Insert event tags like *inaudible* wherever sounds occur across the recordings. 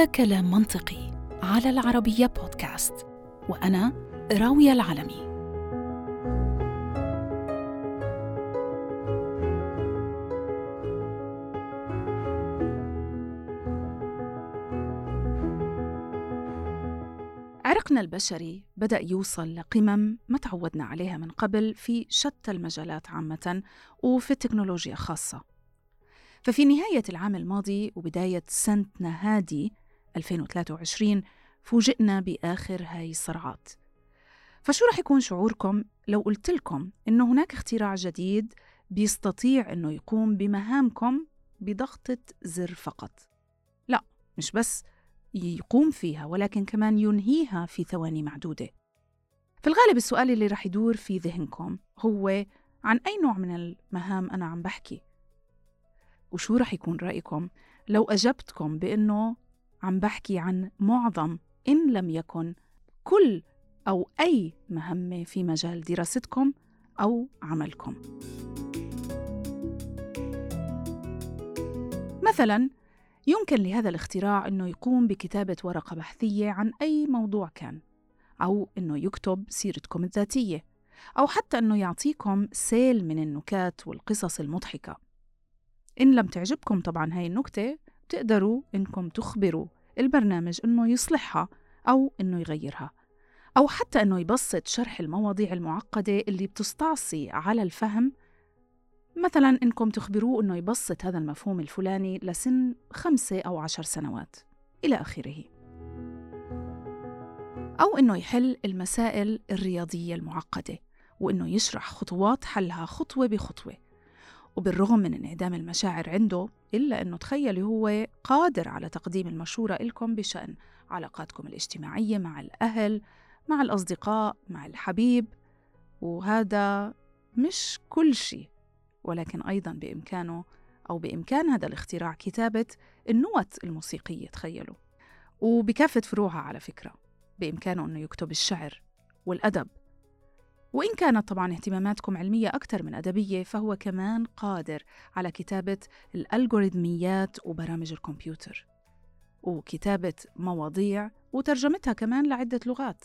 هذا كلام منطقي على العربية بودكاست وأنا راوية العلمي عرقنا البشري بدأ يوصل لقمم ما تعودنا عليها من قبل في شتى المجالات عامة وفي التكنولوجيا خاصة. ففي نهاية العام الماضي وبداية سنتنا هادي 2023 فوجئنا بآخر هاي الصرعات فشو رح يكون شعوركم لو قلت لكم إنه هناك اختراع جديد بيستطيع إنه يقوم بمهامكم بضغطة زر فقط؟ لا مش بس يقوم فيها ولكن كمان ينهيها في ثواني معدودة. في الغالب السؤال اللي رح يدور في ذهنكم هو عن أي نوع من المهام أنا عم بحكي؟ وشو رح يكون رأيكم لو أجبتكم بأنه عم بحكي عن معظم إن لم يكن كل أو أي مهمة في مجال دراستكم أو عملكم. مثلا يمكن لهذا الاختراع أنه يقوم بكتابة ورقة بحثية عن أي موضوع كان أو أنه يكتب سيرتكم الذاتية أو حتى أنه يعطيكم سيل من النكات والقصص المضحكة. إن لم تعجبكم طبعا هاي النكتة بتقدروا إنكم تخبروا البرنامج إنه يصلحها أو إنه يغيرها أو حتى إنه يبسط شرح المواضيع المعقدة اللي بتستعصي على الفهم. مثلا إنكم تخبروه إنه يبسط هذا المفهوم الفلاني لسن خمسة أو عشر سنوات إلى آخره. أو إنه يحل المسائل الرياضية المعقدة وإنه يشرح خطوات حلها خطوة بخطوة. وبالرغم من انعدام المشاعر عنده إلا أنه تخيلي هو قادر على تقديم المشورة لكم بشأن علاقاتكم الاجتماعية مع الأهل مع الأصدقاء مع الحبيب. وهذا مش كل شيء ولكن أيضا بإمكانه أو بإمكان هذا الاختراع كتابة النوت الموسيقية تخيلوا. وبكافة فروعها على فكرة بإمكانه أنه يكتب الشعر والأدب وإن كانت طبعا اهتماماتكم علمية أكثر من أدبية فهو كمان قادر على كتابة الألغوريثميات وبرامج الكمبيوتر وكتابة مواضيع وترجمتها كمان لعدة لغات.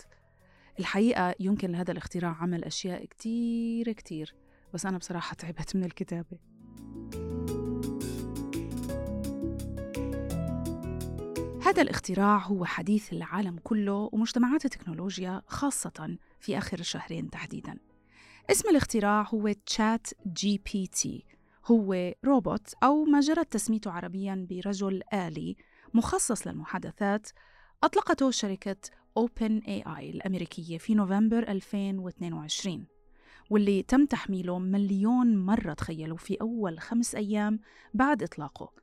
الحقيقة يمكن لهذا الاختراع عمل أشياء كتير كتير بس أنا بصراحة تعبت من الكتابة. هذا الاختراع هو حديث العالم كله ومجتمعات التكنولوجيا خاصة في آخر الشهرين تحديداً. اسم الاختراع هو ChatGPT. هو روبوت أو ما جرت تسميته عربياً برجل آلي مخصص للمحادثات أطلقته شركة Open AI الأمريكية في نوفمبر 2022 واللي تم تحميله مليون مرة تخيلوا في أول خمس أيام بعد إطلاقه.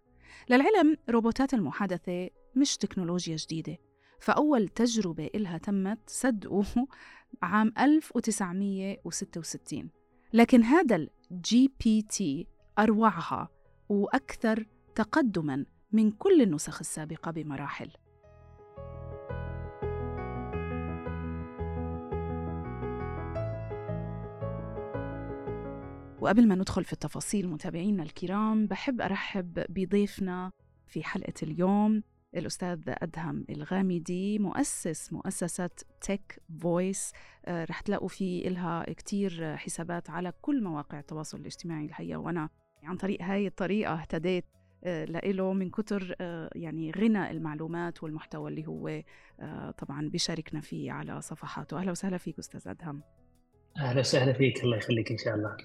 للعلم روبوتات المحادثة مش تكنولوجيا جديدة. فأول تجربة إلها تمت صدقوا *laughs* عام 1966 لكن هذا ال GPT أروعها وأكثر تقدماً من كل النسخ السابقة بمراحل. وقبل ما ندخل في التفاصيل متابعينا الكرام بحب أرحب بضيفنا في حلقة اليوم الأستاذ أدهم الغامدي مؤسس مؤسسة تك فويس آه، رح تلاقوا في إلها كتير حسابات على كل مواقع التواصل الاجتماعي الحقيقة وأنا عن طريق هاي الطريقة اهتديت آه، لإله من كتر آه، يعني غنى المعلومات والمحتوى اللي هو طبعا بيشاركنا فيه على صفحاته. أهلا وسهلا فيك أستاذ أدهم. أهلا وسهلا فيك. الله يخليك إن شاء الله.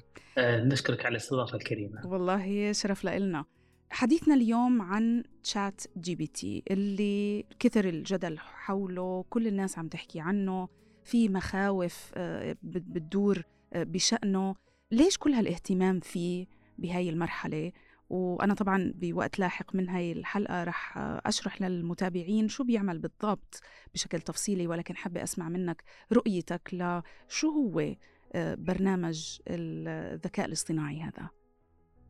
نشكرك على الاستضافة الكريمة. والله شرف لنا حديثنا اليوم عن ChatGPT اللي كثر الجدل حوله كل الناس عم تحكي عنه في مخاوف آه، بتدور آه، بشأنه. ليش كل هالاهتمام فيه بهاي المرحلة؟ وأنا طبعا بوقت لاحق من هاي الحلقة رح أشرح للمتابعين شو بيعمل بالضبط بشكل تفصيلي ولكن حابة أسمع منك رؤيتك لشو هو آه، برنامج الذكاء الاصطناعي هذا.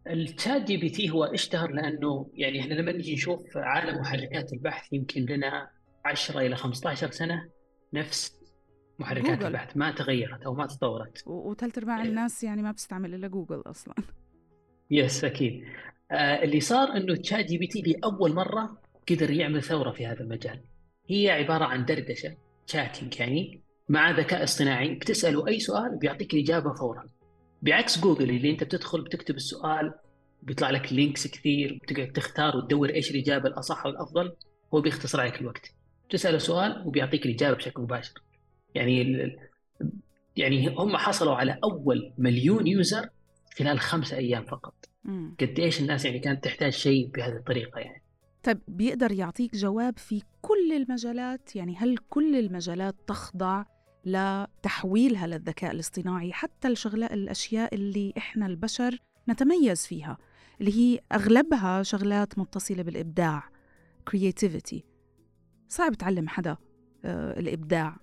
ال ChatGPT هو اشتهر لأنه يعني إحنا لما نجي نشوف عالم محركات البحث يمكن لنا 10 إلى 15 سنة نفس محركات جوجل. البحث ما تغيرت أو ما تطورت. وثلاث ارباع إيه. الناس يعني ما بتستعمل إلا جوجل أصلا. yes أكيد. آه اللي صار إنه ChatGPT لأول مرة قدر يعمل ثورة في هذا المجال. هي عبارة عن دردشة chatting يعني مع ذكاء اصطناعي بتسأله أي سؤال بيعطيك الإجابة فورا. بعكس جوجل اللي انت بتدخل بتكتب السؤال بيطلع لك links كثير بتقعد تختار وتدور إيش الإجابة الأصح والأفضل هو بيختصر عليك الوقت. تساله سؤال وبيعطيك الإجابة بشكل مباشر. يعني يعني هم حصلوا على أول مليون user خلال خمسة أيام فقط. قد إيش الناس يعني كانت تحتاج شيء بهذه الطريقة يعني. طيب بيقدر يعطيك جواب في كل المجالات؟ يعني هل كل المجالات تخضع لتحويلها للذكاء الاصطناعي حتى الشغلات الأشياء اللي إحنا البشر نتميز فيها اللي هي أغلبها شغلات متصلة بالإبداع creativity. صعب تعلم حدا آه الإبداع.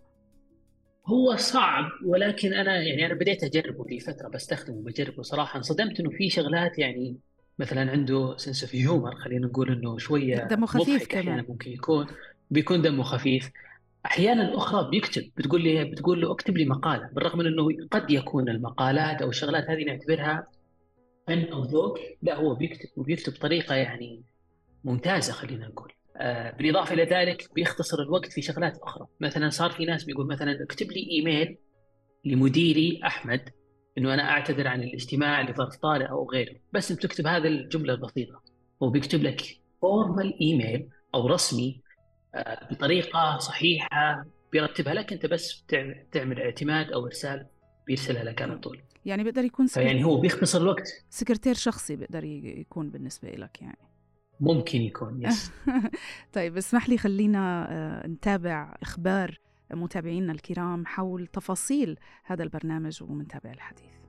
هو صعب ولكن أنا يعني أنا بديت أجربه لي فترة بستخدمه بجربه صراحة. انصدمت إنه في شغلات يعني مثلا عنده sense of humor خلينا نقول إنه شوية دمه خفيف كمان. ممكن يكون بيكون دمه خفيف. أحيانا أخرى بيكتب بتقول لي بتقول له أكتب لي مقالة بالرغم من إنه قد يكون المقالات أو الشغلات هذه نعتبرها فن أو ذوق لا هو بيكتب وبيكتب بطريقة يعني ممتازة خلينا نقول. آه بالإضافة إلى ذلك بيختصر الوقت في شغلات أخرى. مثلا صار في ناس بيقول مثلا اكتب لي إيميل لمديري أحمد إنه أنا أعتذر عن الاجتماع لظرف طارئ أو غيره. بس أنت تكتب هذه الجملة البسيطة. هو بيكتب لك formal email أو رسمي بطريقة صحيحة بيرتبها لك أنت بس تعمل اعتماد أو إرسال بيرسلها لك على طول. يعني بيقدر يكون سكرتير يعني هو بيختصر الوقت. سكرتير شخصي بيقدر يكون بالنسبة لك يعني. ممكن يكون yes *laughs* طيب اسمح لي خلينا آه، نتابع إخبار متابعينا الكرام حول تفاصيل هذا البرنامج ومنتابع الحديث.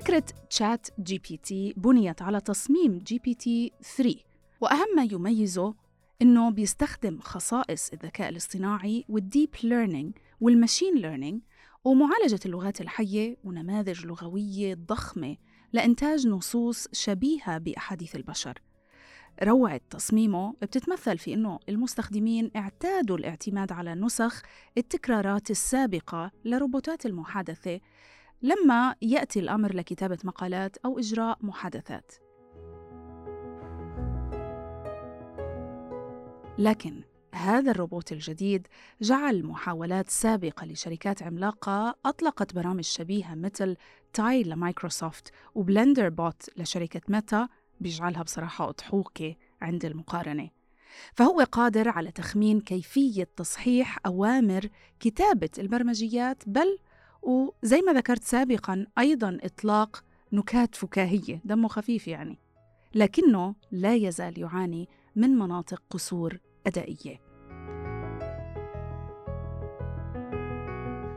فكرة ChatGPT بنيت على تصميم GPT 3 وأهم ما يميزه إنه بيستخدم خصائص الذكاء الاصطناعي وال deep learning وال machine learning ومعالجة اللغات الحية ونماذج لغوية ضخمة لإنتاج نصوص شبيهة بأحاديث البشر. روعة تصميمه بتتمثل في أنه المستخدمين اعتادوا الاعتماد على نسخ التكرارات السابقة لروبوتات المحادثة لما يأتي الأمر لكتابة مقالات أو إجراء محادثات. لكن هذا الروبوت الجديد جعل محاولات سابقة لشركات عملاقة أطلقت برامج شبيهة مثل Tay لمايكروسوفت و BlenderBot لشركة ميتا بيجعلها بصراحة أضحوكة عند المقارنة. فهو قادر على تخمين كيفية تصحيح أوامر كتابة البرمجيات بل وزي ما ذكرت سابقا أيضا إطلاق نكات فكاهية دمه خفيف يعني لكنه لا يزال يعاني من مناطق قصور أدائية.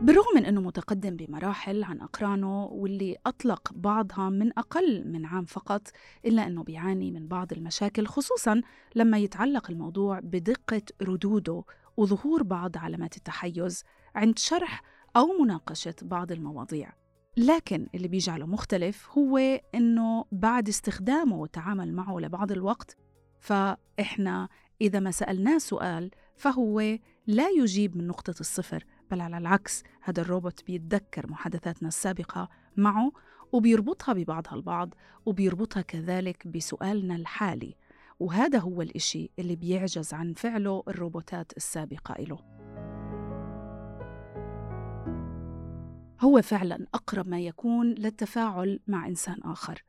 بالرغم من أنه متقدم بمراحل عن أقرانه واللي أطلق بعضها من أقل من عام فقط إلا أنه بيعاني من بعض المشاكل خصوصا لما يتعلق الموضوع بدقة ردوده وظهور بعض علامات التحيز عند شرح أو مناقشة بعض المواضيع. لكن اللي بيجعله مختلف هو إنه بعد استخدامه والتعامل معه لبعض الوقت فإحنا إذا ما سألناه سؤال فهو لا يجيب من نقطة الصفر بل على العكس هذا الروبوت بيتذكر محادثاتنا السابقة معه وبيربطها ببعضها البعض وبيربطها كذلك بسؤالنا الحالي. وهذا هو الإشي اللي بيعجز عن فعله الروبوتات السابقة إله. هو فعلا أقرب ما يكون للتفاعل مع إنسان آخر.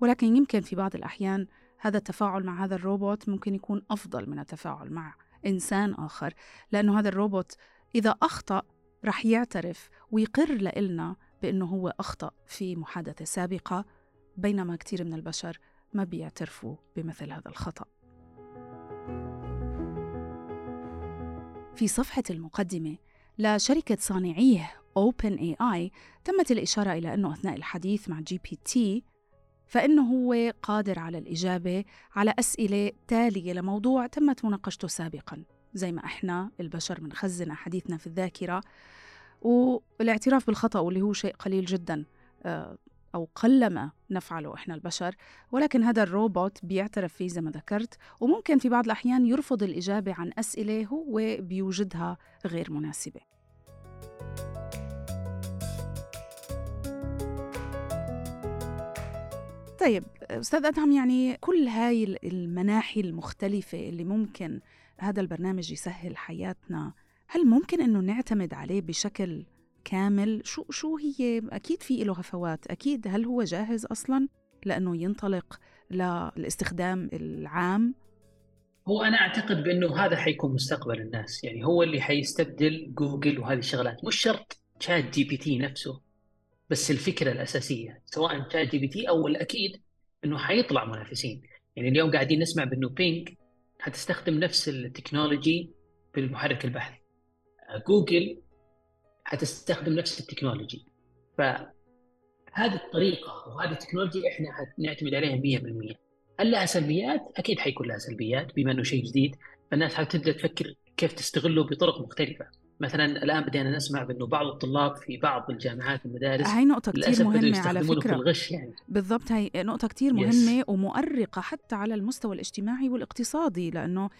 ولكن يمكن في بعض الأحيان هذا التفاعل مع هذا الروبوت ممكن يكون أفضل من التفاعل مع إنسان آخر لأنه هذا الروبوت إذا أخطأ رح يعترف ويقر لإلنا بأنه هو أخطأ في محادثة سابقة بينما كثير من البشر ما بيعترفوا بمثل هذا الخطأ. في صفحة المقدمة لشركة صانعيه OpenAI تمت الإشارة إلى أنه أثناء الحديث مع GPT فإنه هو قادر على الإجابة على أسئلة تالية لموضوع تمت مناقشته سابقاً زي ما إحنا البشر بنخزن حديثنا في الذاكرة. والاعتراف بالخطأ واللي هو شيء قليل جدا آه، أو قلما نفعله إحنا البشر. ولكن هذا الروبوت بيعترف فيه زي ما ذكرت وممكن في بعض الأحيان يرفض الإجابة عن أسئلة هو بيوجدها غير مناسبة. طيب أستاذ أدهم يعني كل هاي المناحي المختلفة اللي ممكن هذا البرنامج يسهل حياتنا هل ممكن أنه نعتمد عليه بشكل كامل؟ شو شو هي؟ أكيد في له هفوات أكيد هل هو جاهز أصلا لأنه ينطلق للاستخدام العام؟ هو أنا أعتقد بأنه هذا حيكون مستقبل الناس يعني هو اللي حيستبدل جوجل وهذه الشغلات مش شرط ChatGPT نفسه. بس الفكرة الأساسية سواء ChatGPT أو الأكيد إنه حيطلع منافسين. يعني اليوم قاعدين نسمع بإنه Bing حتستخدم نفس ال technology بالمحرك البحثي جوجل حتستخدم نفس ال technology. فهذه الطريقة وهذه التكنولوجيا إحنا حنعتمد عليها 100% هل لها سلبيات؟ أكيد حيكون لها سلبيات بما إنه شيء جديد فالناس حتبدأ تفكر كيف تستغله بطرق مختلفة. مثلا الآن بدينا نسمع بأنه بعض الطلاب في بعض الجامعات والمدارس هاي نقطة كثير مهمة على فكرة في الغش يعني. بالضبط هي نقطة كثير مهمة yes. ومؤرقة حتى على المستوى الاجتماعي والاقتصادي لأنه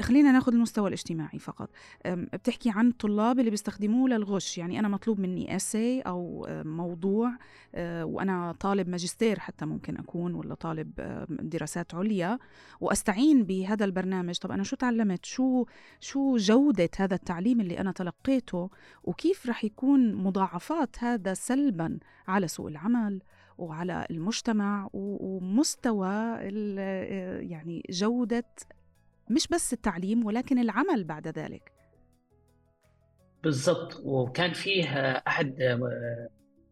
خلينا ناخذ المستوى الاجتماعي فقط. بتحكي عن الطلاب اللي بيستخدموه للغش يعني أنا مطلوب مني اسي أو موضوع وأنا طالب ماجستير حتى ممكن أكون ولا طالب دراسات عليا وأستعين بهذا البرنامج. طب أنا شو تعلمت؟ شو شو جودة هذا التعليم اللي أنا تلقيته وكيف رح يكون مضاعفات هذا سلبا على سوق العمل وعلى المجتمع ومستوى يعني جودة مش بس التعليم ولكن العمل بعد ذلك. بالضبط. وكان فيه أحد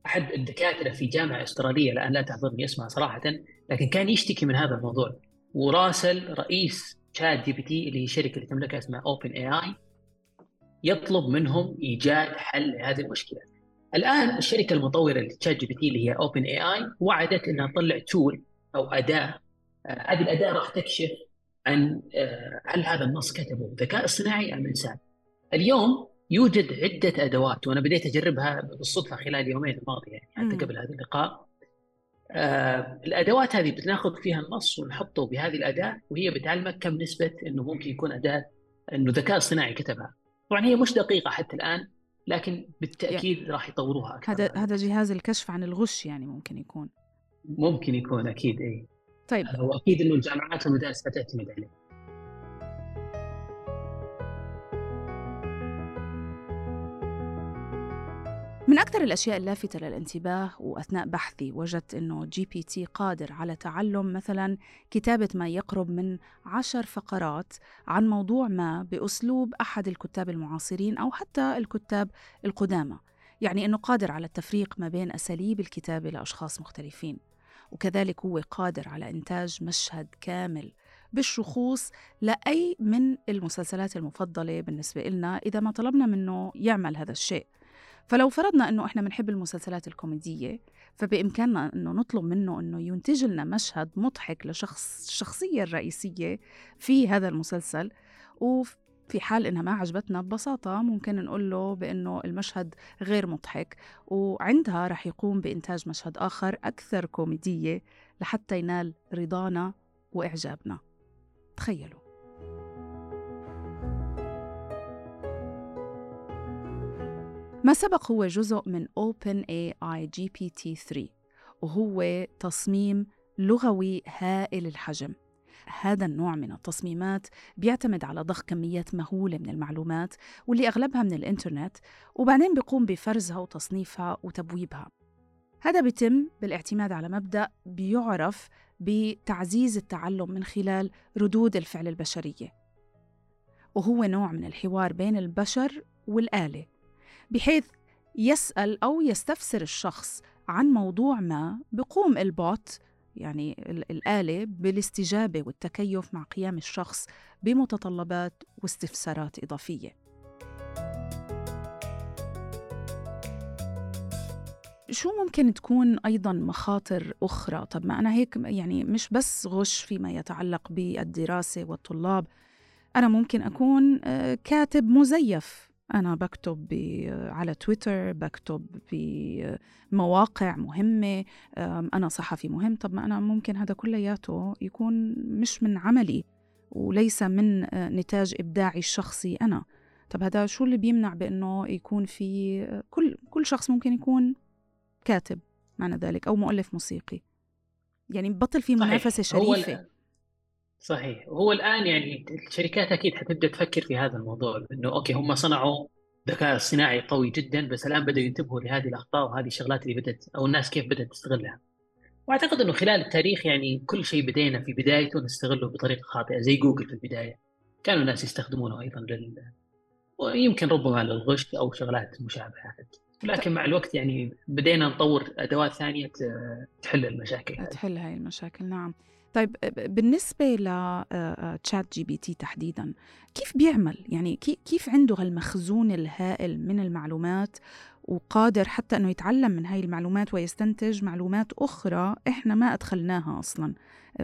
أحد الدكاترة في جامعة أسترالية الآن لا تحضرني اسمها صراحة لكن كان يشتكي من هذا الموضوع. وراسل رئيس ChatGPT اللي هي شركه اللي تملكها اسمها OpenAI يطلب منهم إيجاد حل لهذه المشكلة. الآن الشركة المطورة ل ChatGPT اللي هي OpenAI وعدت إنها تطلع tool أو أداة آه، هذه الأداة راح تكشف عن آه، هل هذا النص كتبه ذكاء اصطناعي أم إنسان. اليوم يوجد عدة أدوات وأنا بديت أجربها بالصدفة خلال اليومين الماضيه يعني حتى قبل هذا اللقاء. آه الأدوات هذه بناخذ فيها النص ونحطه بهذه الأداة وهي بتعلمك كم نسبة إنه ممكن يكون أداة إنه ذكاء اصطناعي كتبها. طبعا هي مش دقيقة حتى الآن لكن بالتأكيد يعني راح يطوروها أكثر هذا هذا جهاز الكشف عن الغش يعني ممكن يكون. ممكن يكون أكيد اي طيب. واكيد إنه الجامعات والمدارس حتعتمد عليه. من أكثر الأشياء اللافتة للانتباه وأثناء بحثي وجدت أنه GPT قادر على تعلم مثلا كتابة ما يقرب من عشر فقرات عن موضوع ما بأسلوب أحد الكتاب المعاصرين أو حتى الكتاب القدامى. يعني أنه قادر على التفريق ما بين أساليب الكتابة لأشخاص مختلفين. وكذلك هو قادر على إنتاج مشهد كامل بالشخوص لأي من المسلسلات المفضلة بالنسبة لنا إذا ما طلبنا منه يعمل هذا الشيء. فلو فرضنا إنه إحنا بنحب المسلسلات الكوميدية فبإمكاننا إنه نطلب منه إنه ينتج لنا مشهد مضحك لشخص الشخصية الرئيسية في هذا المسلسل وفي حال إنها ما عجبتنا ببساطة ممكن نقول له بإنه المشهد غير مضحك وعندها رح يقوم بإنتاج مشهد آخر أكثر كوميدية لحتى ينال رضانا وإعجابنا. تخيلوا. ما سبق هو جزء من OpenAI GPT-3 وهو تصميم لغوي هائل الحجم. هذا النوع من التصميمات بيعتمد على ضخ كميات مهولة من المعلومات واللي أغلبها من الإنترنت وبعدين بيقوم بفرزها وتصنيفها وتبويبها. هذا بيتم بالاعتماد على مبدأ بيعرف بتعزيز التعلم من خلال ردود الفعل البشرية. وهو نوع من الحوار بين البشر والآلة. بحيث يسأل أو يستفسر الشخص عن موضوع ما بقوم البوت يعني الآلة بالاستجابة والتكيف مع قيام الشخص بمتطلبات واستفسارات إضافية شو ممكن تكون أيضا مخاطر أخرى؟ طب ما أنا هيك يعني مش بس غش فيما يتعلق بالدراسة والطلاب أنا ممكن أكون آه، كاتب مزيف أنا بكتب على تويتر بكتب بمواقع مهمة أنا صحفي مهم. طب ما أنا ممكن هذا كلياته يكون مش من عملي وليس من نتاج إبداعي الشخصي أنا. طب هذا شو اللي بيمنع بأنه يكون في كل كل شخص ممكن يكون كاتب معنى ذلك أو مؤلف موسيقي؟ يعني بطل في منافسة شريفة. صحيح هو الآن يعني الشركات أكيد حتبدأ تفكر في هذا الموضوع إنه أوكي هم صنعوا ذكاء اصطناعي قوي جدا بس الآن بدأوا ينتبهوا لهذه الأخطاء وهذه الشغلات اللي بدأت أو الناس كيف بدأت تستغلها. وأعتقد إنه خلال التاريخ يعني كل شيء بدينا في بدايته نستغله بطريقة خاطئة زي جوجل في البداية. كانوا الناس يستخدمونه أيضا لل ويمكن ربما للغش أو شغلات مشابهة لكن مع الوقت يعني بدينا نطور أدوات ثانية تحل المشاكل تحل هاي المشاكل نعم طيب بالنسبة ل ChatGPT تحديدا كيف بيعمل؟ يعني كيف عنده هالمخزون الهائل من المعلومات وقادر حتى أنه يتعلم من هاي المعلومات ويستنتج معلومات أخرى إحنا ما أدخلناها أصلا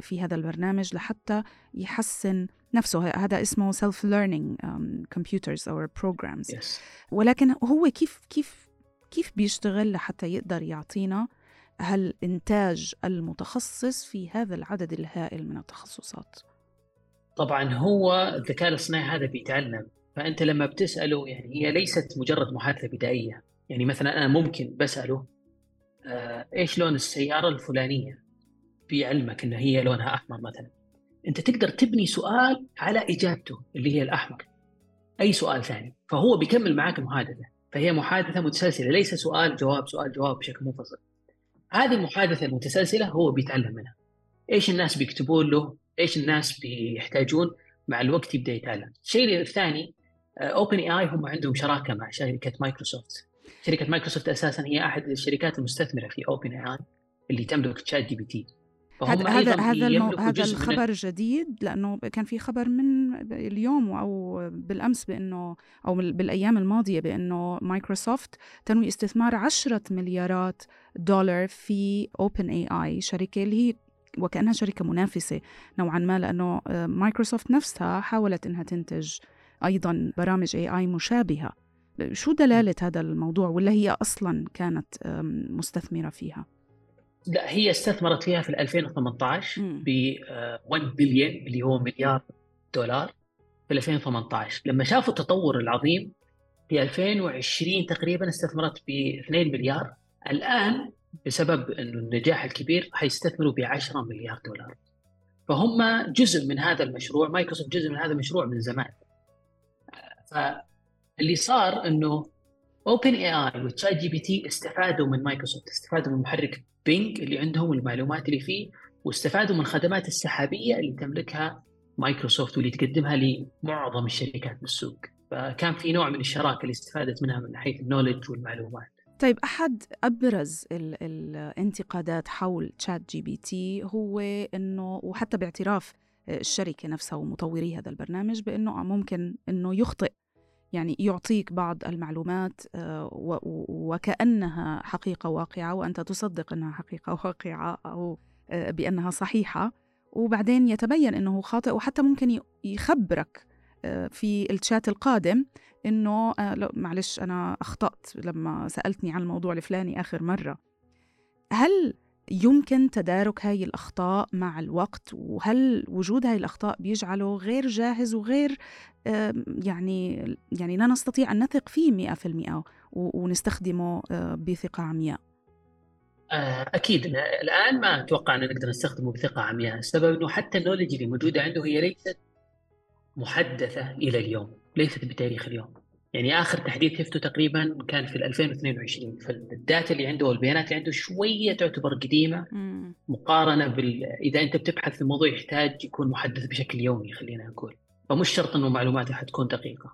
في هذا البرنامج لحتى يحسن نفسه هذا اسمه self learning um, computers or programs yes. ولكن هو كيف كيف كيف بيشتغل لحتى يقدر يعطينا هالإنتاج المتخصص في هذا العدد الهائل من التخصصات؟ طبعا هو الذكاء الاصطناعي هذا بيتعلم فأنت لما بتسأله يعني هي ليست مجرد محادثة بدائية. يعني مثلا أنا ممكن بسأله آه إيش لون السيارة الفلانية؟ بيعلمك إن هي لونها أحمر مثلا. أنت تقدر تبني سؤال على إجابته اللي هي الأحمر. أي سؤال ثاني. فهو بيكمل معك المحادثة. فهي محادثة متسلسلة ليس سؤال جواب سؤال جواب بشكل منفصل. هذه المحادثه المتسلسله هو بيتعلم منها. إيش الناس بيكتبون له؟ إيش الناس بيحتاجون؟ مع الوقت يبدأ يتعلم. الشيء الثاني OpenAI هم عندهم شراكة مع شركة مايكروسوفت. شركة مايكروسوفت أساسا هي أحد الشركات المستثمرة في OpenAI اللي تملك ChatGPT. هذا هذا هذا. هذا الخبر. جديد لأنه كان في خبر من اليوم أو بالأمس بأنه أو بالأيام الماضية بأنه مايكروسوفت تنوي استثمار 10 مليارات دولار في OpenAI شركة اللي هي وكأنها شركة منافسة نوعا ما لأنه مايكروسوفت نفسها حاولت إنها تنتج أيضا برامج AI مشابهة شو دلالة هذا الموضوع ولا هي أصلا كانت مستثمرة فيها لا هي استثمرت فيها في 2018 ب 1 بليون اللي هو مليار دولار في 2018 لما شافوا التطور العظيم في 2020 تقريبا استثمرت ب 2 مليار. الآن بسبب إنه النجاح الكبير حيستثمروا ب 10 مليار دولار. فهم جزء من هذا المشروع مايكروسوفت جزء من هذا المشروع من زمان. فاللي صار إنه اوبن اي اي وتشات جي بي تي استفادوا من مايكروسوفت استفادوا من محرك بينج اللي عندهم والمعلومات اللي فيه واستفادوا من الخدمات السحابية اللي تملكها مايكروسوفت واللي تقدمها لمعظم الشركات بالسوق. فكان في نوع من الشراكة اللي استفادت منها من حيث ال knowledge والمعلومات. طيب أحد أبرز ال الانتقادات حول ChatGPT هو إنه وحتى باعتراف الشركة نفسها ومطوري هذا البرنامج بإنه ممكن إنه يخطئ يعني يعطيك بعض المعلومات آه، وكأنها حقيقة واقعة وأنت تصدق أنها حقيقة واقعة أو آه، بأنها صحيحة. وبعدين يتبين أنه خاطئ وحتى ممكن يخبرك آه، في الشات القادم إنه معلش أنا أخطأت لما سألتني عن الموضوع الفلاني آخر مرة. هل يمكن تدارك هاي الأخطاء مع الوقت؟ وهل وجود هاي الأخطاء بيجعله غير جاهز وغير يعني يعني لا نستطيع أن نثق فيه مئة في المئة ونستخدمه آه، بثقة عمياء؟ آه، أكيد. الآن ما أتوقع أن نقدر نستخدمه بثقة عمياء السبب أنه حتى النولج اللي موجودة عنده هي ليست محدثة إلى اليوم ليست بتاريخ اليوم. يعني آخر تحديث شفته تقريبا كان في 2022 فالداتا اللي عنده والبيانات اللي عنده شوية تعتبر قديمة مقارنة بال إذا أنت بتبحث في موضوع يحتاج يكون محدث بشكل يومي خلينا نقول. فمش شرط إنه معلوماته حتكون دقيقة.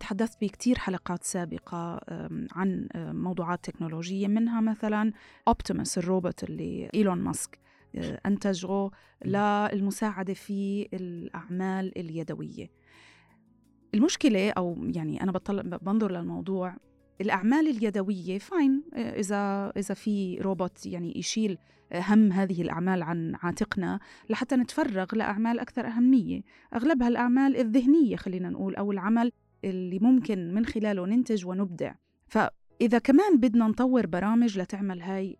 تحدثت بكثير حلقات سابقة عن موضوعات تكنولوجية منها مثلا Optimus الروبوت اللي إيلون ماسك أه، أنتجه للمساعدة في الأعمال اليدوية. المشكلة أو يعني أنا بطلع بنظر للموضوع الأعمال اليدوية fine إذا إذا في روبوت يعني يشيل هم هذه الأعمال عن عاتقنا لحتى نتفرغ لأعمال أكثر أهمية. أغلبها الأعمال الذهنية خلينا نقول أو العمل اللي ممكن من خلاله ننتج ونبدع. فإذا كمان بدنا نطور برامج لتعمل هاي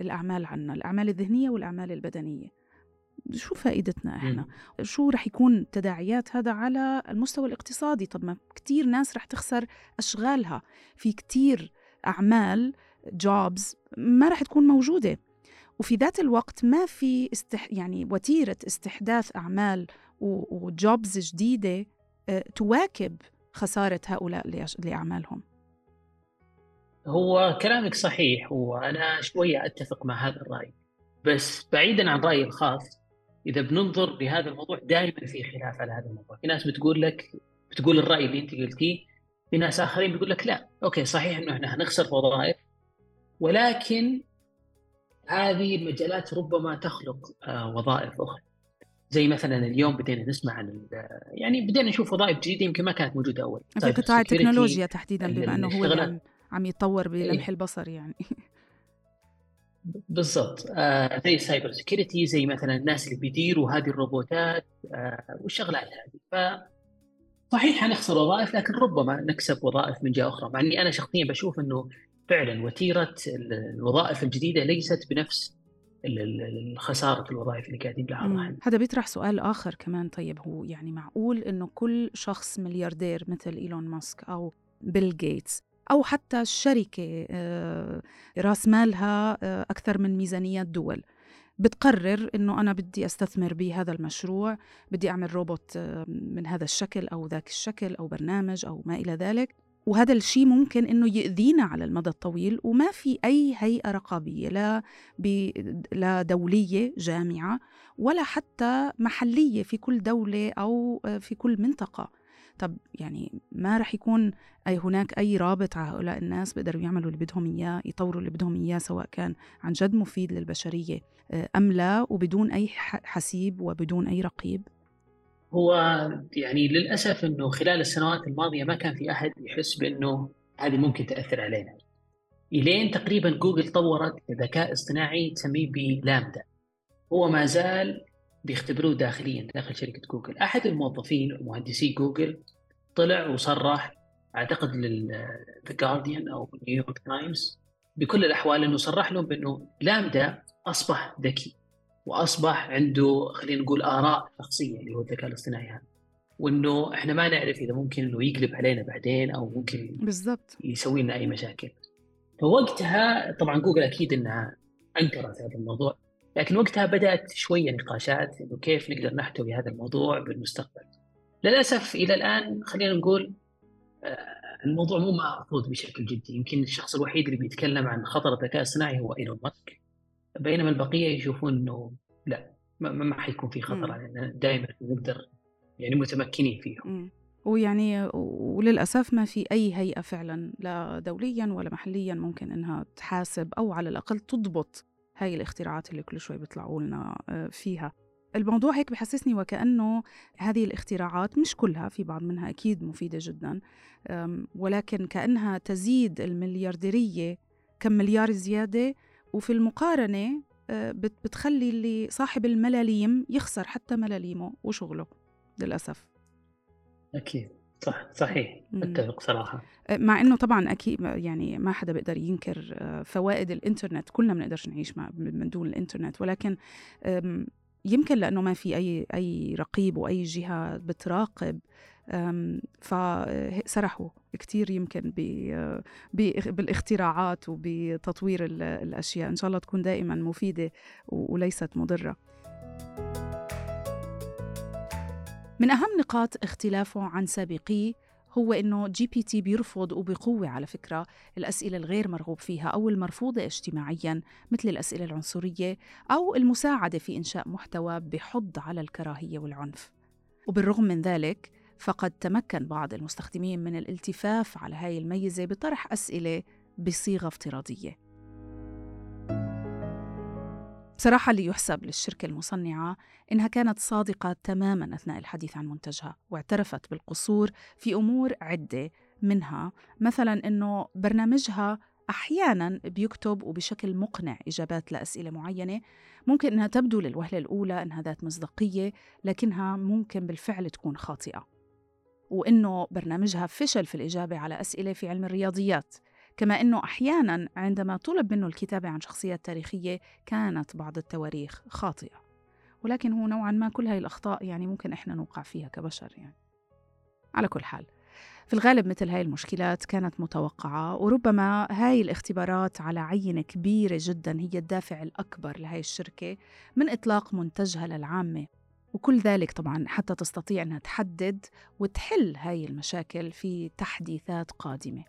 الأعمال عنا الأعمال الذهنية والأعمال البدنية. شو فائدتنا إحنا؟ شو رح يكون تداعيات هذا على المستوى الاقتصادي؟ طب ما كتير ناس رح تخسر أشغالها. في كتير أعمال جوبز ما رح تكون موجودة. وفي ذات الوقت ما في استح يعني وتيرة استحداث أعمال وجوبز جديدة آه، تواكب خسارة هؤلاء لاعمالهم هو كلامك صحيح وأنا شوية أتفق مع هذا الرأي. بس بعيدا عن رايي الخاص إذا بننظر لهذا الموضوع دائما في خلاف على هذا الموضوع. في ناس بتقول لك بتقول الرأي اللي أنت قلتيه في ناس آخرين بيقول لك لا. أوكي صحيح إنه إحنا هنخسر وظائف ولكن هذه المجالات ربما تخلق آه، وظائف أخرى. زي مثلا اليوم بدينا نسمع عن يعني بدينا نشوف وظائف جديدة يمكن ما كانت موجودة أول. في قطاع التكنولوجيا تحديدا بما إنه هو عم يتطور بلمح إيه. البصر يعني. *laughs* بالضبط. آه زي ال cyber security زي مثلا الناس اللي بيديروا هذه الروبوتات آه والشغلات هذه. ف صحيح حنخسر وظائف لكن ربما نكسب وظائف من جهة أخرى مع إني أنا شخصيا بشوف إنه فعلا وتيرة الوظائف الجديدة ليست بنفس خسارة الوظائف اللي قاعدين نلاحظها هذا بيطرح سؤال آخر كمان. طيب هو يعني معقول إنه كل شخص ملياردير مثل إيلون ماسك أو بيل جيتس أو حتى الشركة آه، رأس مالها آه، أكثر من ميزانيات دول. بتقرر إنه أنا بدي أستثمر بهذا المشروع بدي أعمل روبوت آه، من هذا الشكل أو ذاك الشكل أو برنامج أو ما إلى ذلك. وهذا الشيء ممكن إنه يؤذينا على المدى الطويل وما في أي هيئة رقابية لا لا دولية جامعة ولا حتى محلية في كل دولة أو في كل منطقة. طب يعني ما رح يكون أي هناك أي رابط على هؤلاء الناس بيقدروا يعملوا اللي بدهم إياه يطوروا اللي بدهم إياه سواء كان عن جد مفيد للبشرية آه، أم لا وبدون أي حسيب وبدون أي رقيب؟ هو يعني للأسف أنه خلال السنوات الماضية ما كان في أحد يحس بأنه هذه ممكن تأثر علينا. إلين تقريبا جوجل طورت ذكاء اصطناعي تسميه ب LaMDA. هو ما زال بيختبروه داخليا داخل شركة جوجل. أحد الموظفين مهندسي جوجل طلع وصرح أعتقد ل The Guardian أو New York Times بكل الأحوال إنه صرح لهم بإنه LaMDA أصبح ذكي وأصبح عنده خلينا نقول آراء شخصية اللي هو الذكاء الاصطناعي هذا. وإنه إحنا ما نعرف إذا ممكن إنه يقلب علينا بعدين أو ممكن بالضبط. يسوي لنا أي مشاكل. فوقتها طبعا جوجل أكيد إنها أنكرت هذا الموضوع. لكن وقتها بدأت شوية نقاشات إنه كيف نقدر نحتوي هذا الموضوع بالمستقبل. للأسف إلى الآن خلينا نقول آه، الموضوع مو مأخوذ بشكل جدي، يمكن الشخص الوحيد اللي بيتكلم عن خطر الذكاء الصناعي هو إيلون ماسك. بينما البقية يشوفون إنه لا ما, ما حيكون في خطر علينا دائما نقدر يعني متمكنين فيهم. ويعني وللأسف ما في أي هيئة فعلا لا دوليا ولا محليا ممكن إنها تحاسب أو على الأقل تضبط هاي الاختراعات اللي كل شوي بيطلعوا لنا آه، فيها. الموضوع هيك بحسسني وكأنه هذه الاختراعات مش كلها في بعض منها أكيد مفيدة جدا ولكن كأنها تزيد المليارديرية كم مليار زيادة وفي المقارنة آه، بتخلي اللي صاحب الملاليم يخسر حتى ملاليمه وشغله للأسف. أكيد. صح صحيح. أتفق صراحة. أه، مع إنه طبعا أكيد يعني ما حدا بيقدر ينكر أه، فوائد الإنترنت كلنا ما بنقدرش نعيش مع من دون الإنترنت. ولكن يمكن لأنه ما في اي أي رقيب واي جهة بتراقب فسرحوا كثير يمكن بالإختراعات وبتطوير الأشياء. إن شاء الله تكون دائما مفيدة وليست مضرة. من أهم نقاط اختلافه عن سابقيه هو إنه GPT بيرفض وبقوة على فكرة الأسئلة الغير مرغوب فيها أو المرفوضة اجتماعيا مثل الأسئلة العنصرية أو المساعدة في إنشاء محتوى بحض على الكراهية والعنف. وبالرغم من ذلك فقد تمكن بعض المستخدمين من الالتفاف على هاي الميزة بطرح أسئلة بصيغة افتراضية. بصراحة اللي يحسب للشركة المصنعة إنها كانت صادقة تماما أثناء الحديث عن منتجها واعترفت بالقصور في أمور عدة منها. مثلا إنه برنامجها أحيانا بيكتب وبشكل مقنع إجابات لأسئلة معينة. ممكن إنها تبدو للوهلة الأولى إنها ذات مصداقية لكنها ممكن بالفعل تكون خاطئة. وإنه برنامجها فشل في الإجابة على أسئلة في علم الرياضيات. كما أنه أحيانا عندما طلب منه الكتابة عن شخصيات تاريخية كانت بعض التواريخ خاطئة. ولكن هو نوعا ما كل هاي الأخطاء يعني ممكن إحنا نوقع فيها كبشر يعني. على كل حال في الغالب مثل هاي المشكلات كانت متوقعة وربما هاي الاختبارات على عينة كبيرة جدا هي الدافع الأكبر لهاي الشركة من إطلاق منتجها للعامة. وكل ذلك طبعا حتى تستطيع أنها تحدد وتحل هاي المشاكل في تحديثات قادمة.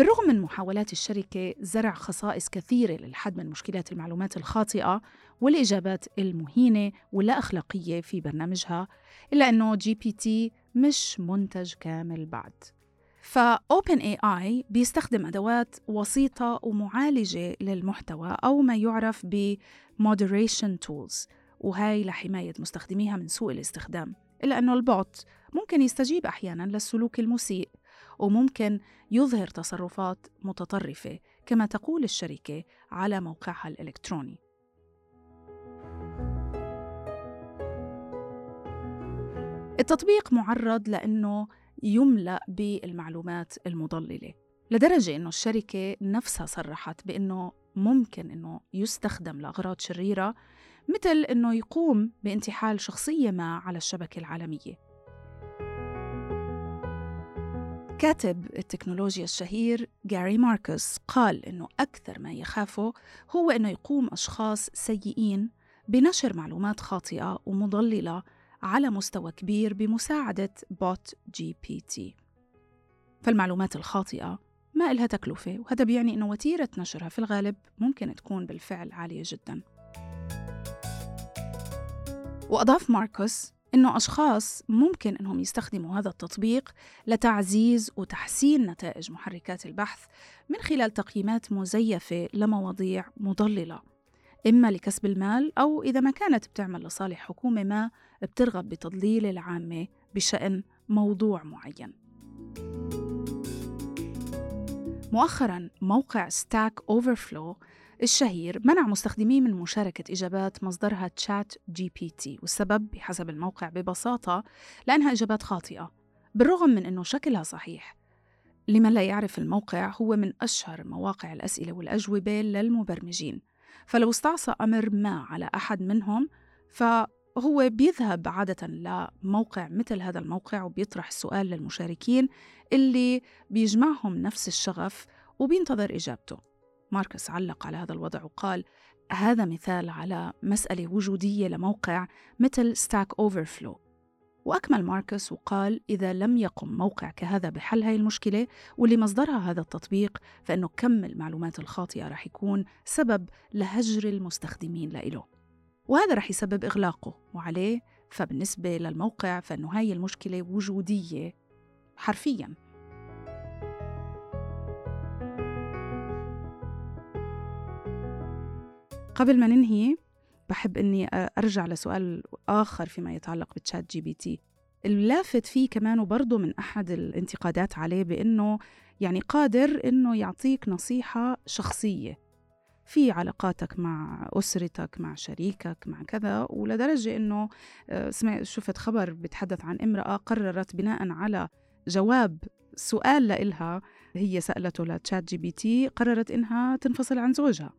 بالرغم من محاولات الشركة زرع خصائص كثيرة للحد من مشكلات المعلومات الخاطئة والإجابات المهينة واللا أخلاقية في برنامجها إلا أنه GPT مش منتج كامل بعد. فأوبن اي اي بيستخدم أدوات وسيطة ومعالجة للمحتوى أو ما يعرف ب moderation tools وهاي لحماية مستخدميها من سوء الاستخدام إلا أنه البوت ممكن يستجيب أحيانا للسلوك المسيء. وممكن يظهر تصرفات متطرفة كما تقول الشركة على موقعها الإلكتروني. التطبيق معرض لأنه يملأ بالمعلومات المضللة لدرجة أنه الشركة نفسها صرحت بأنه ممكن أنه يستخدم لأغراض شريرة مثل أنه يقوم بانتحال شخصية ما على الشبكة العالمية. كاتب التكنولوجيا الشهير جاري ماركوس قال إنه أكثر ما يخافه هو إنه يقوم أشخاص سيئين بنشر معلومات خاطئة ومضللة على مستوى كبير بمساعدة بوت ChatGPT. فالمعلومات الخاطئة ما إلها تكلفة وهذا بيعني أنه وتيرة نشرها في الغالب ممكن تكون بالفعل عالية جدا. وأضاف ماركوس إنه أشخاص ممكن إنهم يستخدموا هذا التطبيق لتعزيز وتحسين نتائج محركات البحث من خلال تقييمات مزيفة لمواضيع مضللة إما لكسب المال أو إذا ما كانت بتعمل لصالح حكومة ما بترغب بتضليل العامة بشأن موضوع معين. مؤخرا موقع Stack Overflow الشهير منع مستخدميه من مشاركة إجابات مصدرها ChatGPT والسبب بحسب الموقع ببساطة لأنها إجابات خاطئة بالرغم من أنه شكلها صحيح. لمن لا يعرف الموقع هو من أشهر مواقع الأسئلة والأجوبة للمبرمجين فلو استعصى أمر ما على أحد منهم فهو بيذهب عادة لموقع مثل هذا الموقع وبيطرح السؤال للمشاركين اللي بيجمعهم نفس الشغف وبينتظر إجابته. ماركس علق على هذا الوضع وقال هذا مثال على مسألة وجودية لموقع مثل Stack Overflow وأكمل ماركس وقال إذا لم يقم موقع كهذا بحل هاي المشكلة واللي مصدرها هذا التطبيق فإنه كم المعلومات الخاطئة رح يكون سبب لهجر المستخدمين لإله. وهذا رح يسبب إغلاقه وعليه فبالنسبة للموقع فإنه هاي المشكلة وجودية حرفياً. قبل ما ننهي بحب إني أرجع لسؤال آخر فيما يتعلق ب ChatGPT اللافت فيه كمان وبرضه من أحد الانتقادات عليه بإنه يعني قادر إنه يعطيك نصيحة شخصية. في علاقاتك مع أسرتك مع شريكك مع كذا ولدرجة أنه آه، سمعت شفت خبر بتحدث عن امرأة قررت بناء على جواب سؤال لإلها هي سألته ل ChatGPT قررت إنها تنفصل عن زوجها.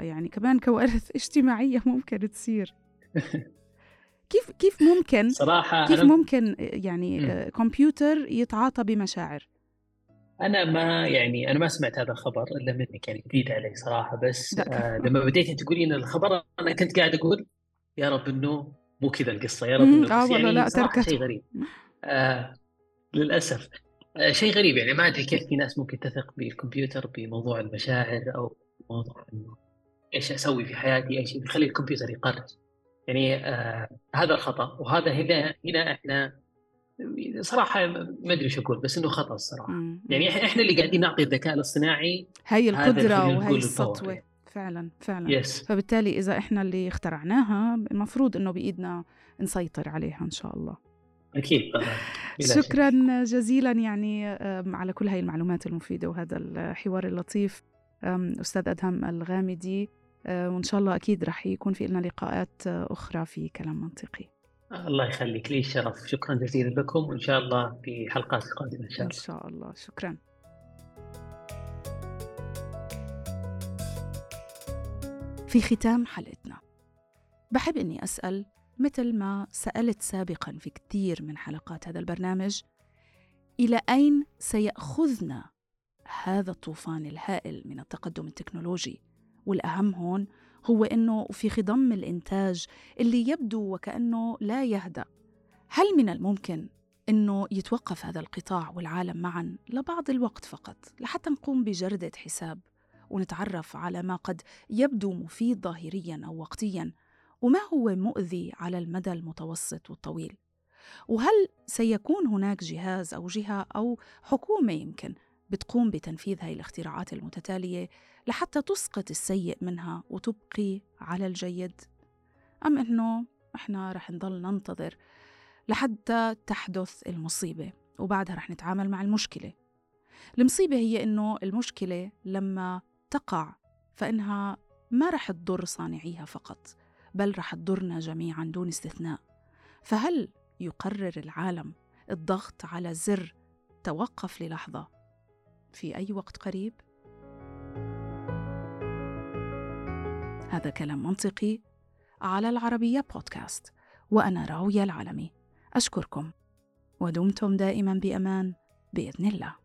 فيعني كمان كوارث *laughs* اجتماعية ممكن تصير. *laughs* كيف كيف ممكن صراحة كيف ممكن يعني م. كمبيوتر يتعاطى بمشاعر؟ أنا ما يعني أنا ما سمعت هذا الخبر إلا منك يعني جديد علي صراحة بس آه لما بديت تقولين الخبر أنا كنت قاعد أقول يا رب إنه مو كذا القصة يا رب إنه آه يعني لا تركت. شيء غريب. آه للأسف آه شيء غريب يعني ما أدري كيف في ناس ممكن تثق بالكمبيوتر بموضوع المشاعر أو موضوع إنه إيش أسوي في حياتي إيش بيخلي الكمبيوتر يقرر يعني آه هذا الخطأ وهذا هنا هنا إحنا صراحة ما أدري إيش أقول بس إنه خطأ الصراحة. يعني إحنا اللي قاعدين نعطي الذكاء الاصطناعي هي القدرة وهي السطوة. فعلا فعلا. Yes. فبالتالي إذا إحنا اللي اخترعناها المفروض إنه بإيدنا نسيطر عليها إن شاء الله. أكيد شكرا جزيلا يعني على كل هاي المعلومات المفيدة وهذا الحوار اللطيف. أستاذ أدهم الغامدي وإن شاء الله أكيد رح يكون في لنا لقاءات آه، أخرى في كلام منطقي. الله يخليك. لي الشرف. شكرا جزيلا لكم وإن شاء الله في حلقات قادمة إن شاء الله. إن شاء الله. شكرا. في ختام حلقتنا. بحب إني أسأل مثل ما سألت سابقا في كثير من حلقات هذا البرنامج إلى أين سيأخذنا هذا الطوفان الهائل من التقدم التكنولوجي؟ والأهم هون هو أنه في خضم الإنتاج اللي يبدو وكأنه لا يهدأ. هل من الممكن أنه يتوقف هذا القطاع والعالم معا لبعض الوقت فقط لحتى نقوم بجردة حساب ونتعرف على ما قد يبدو مفيد ظاهريا أو وقتيا؟ وما هو مؤذي على المدى المتوسط والطويل؟ وهل سيكون هناك جهاز أو جهة أو حكومة يمكن بتقوم بتنفيذ هاي الاختراعات المتتالية لحتى تسقط السيء منها وتبقي على الجيد. أم أنه إحنا رح نضل ننتظر لحتى تحدث المصيبة وبعدها رح نتعامل مع المشكلة. المصيبة هي أنه المشكلة لما تقع فإنها ما رح تضر صانعيها فقط بل رح تضرنا جميعا دون استثناء. فهل يقرر العالم الضغط على زر توقف للحظة في أي وقت قريب؟ هذا كلام منطقي على العربية بودكاست وأنا راوية العالمي أشكركم. ودمتم دائما بأمان بإذن الله.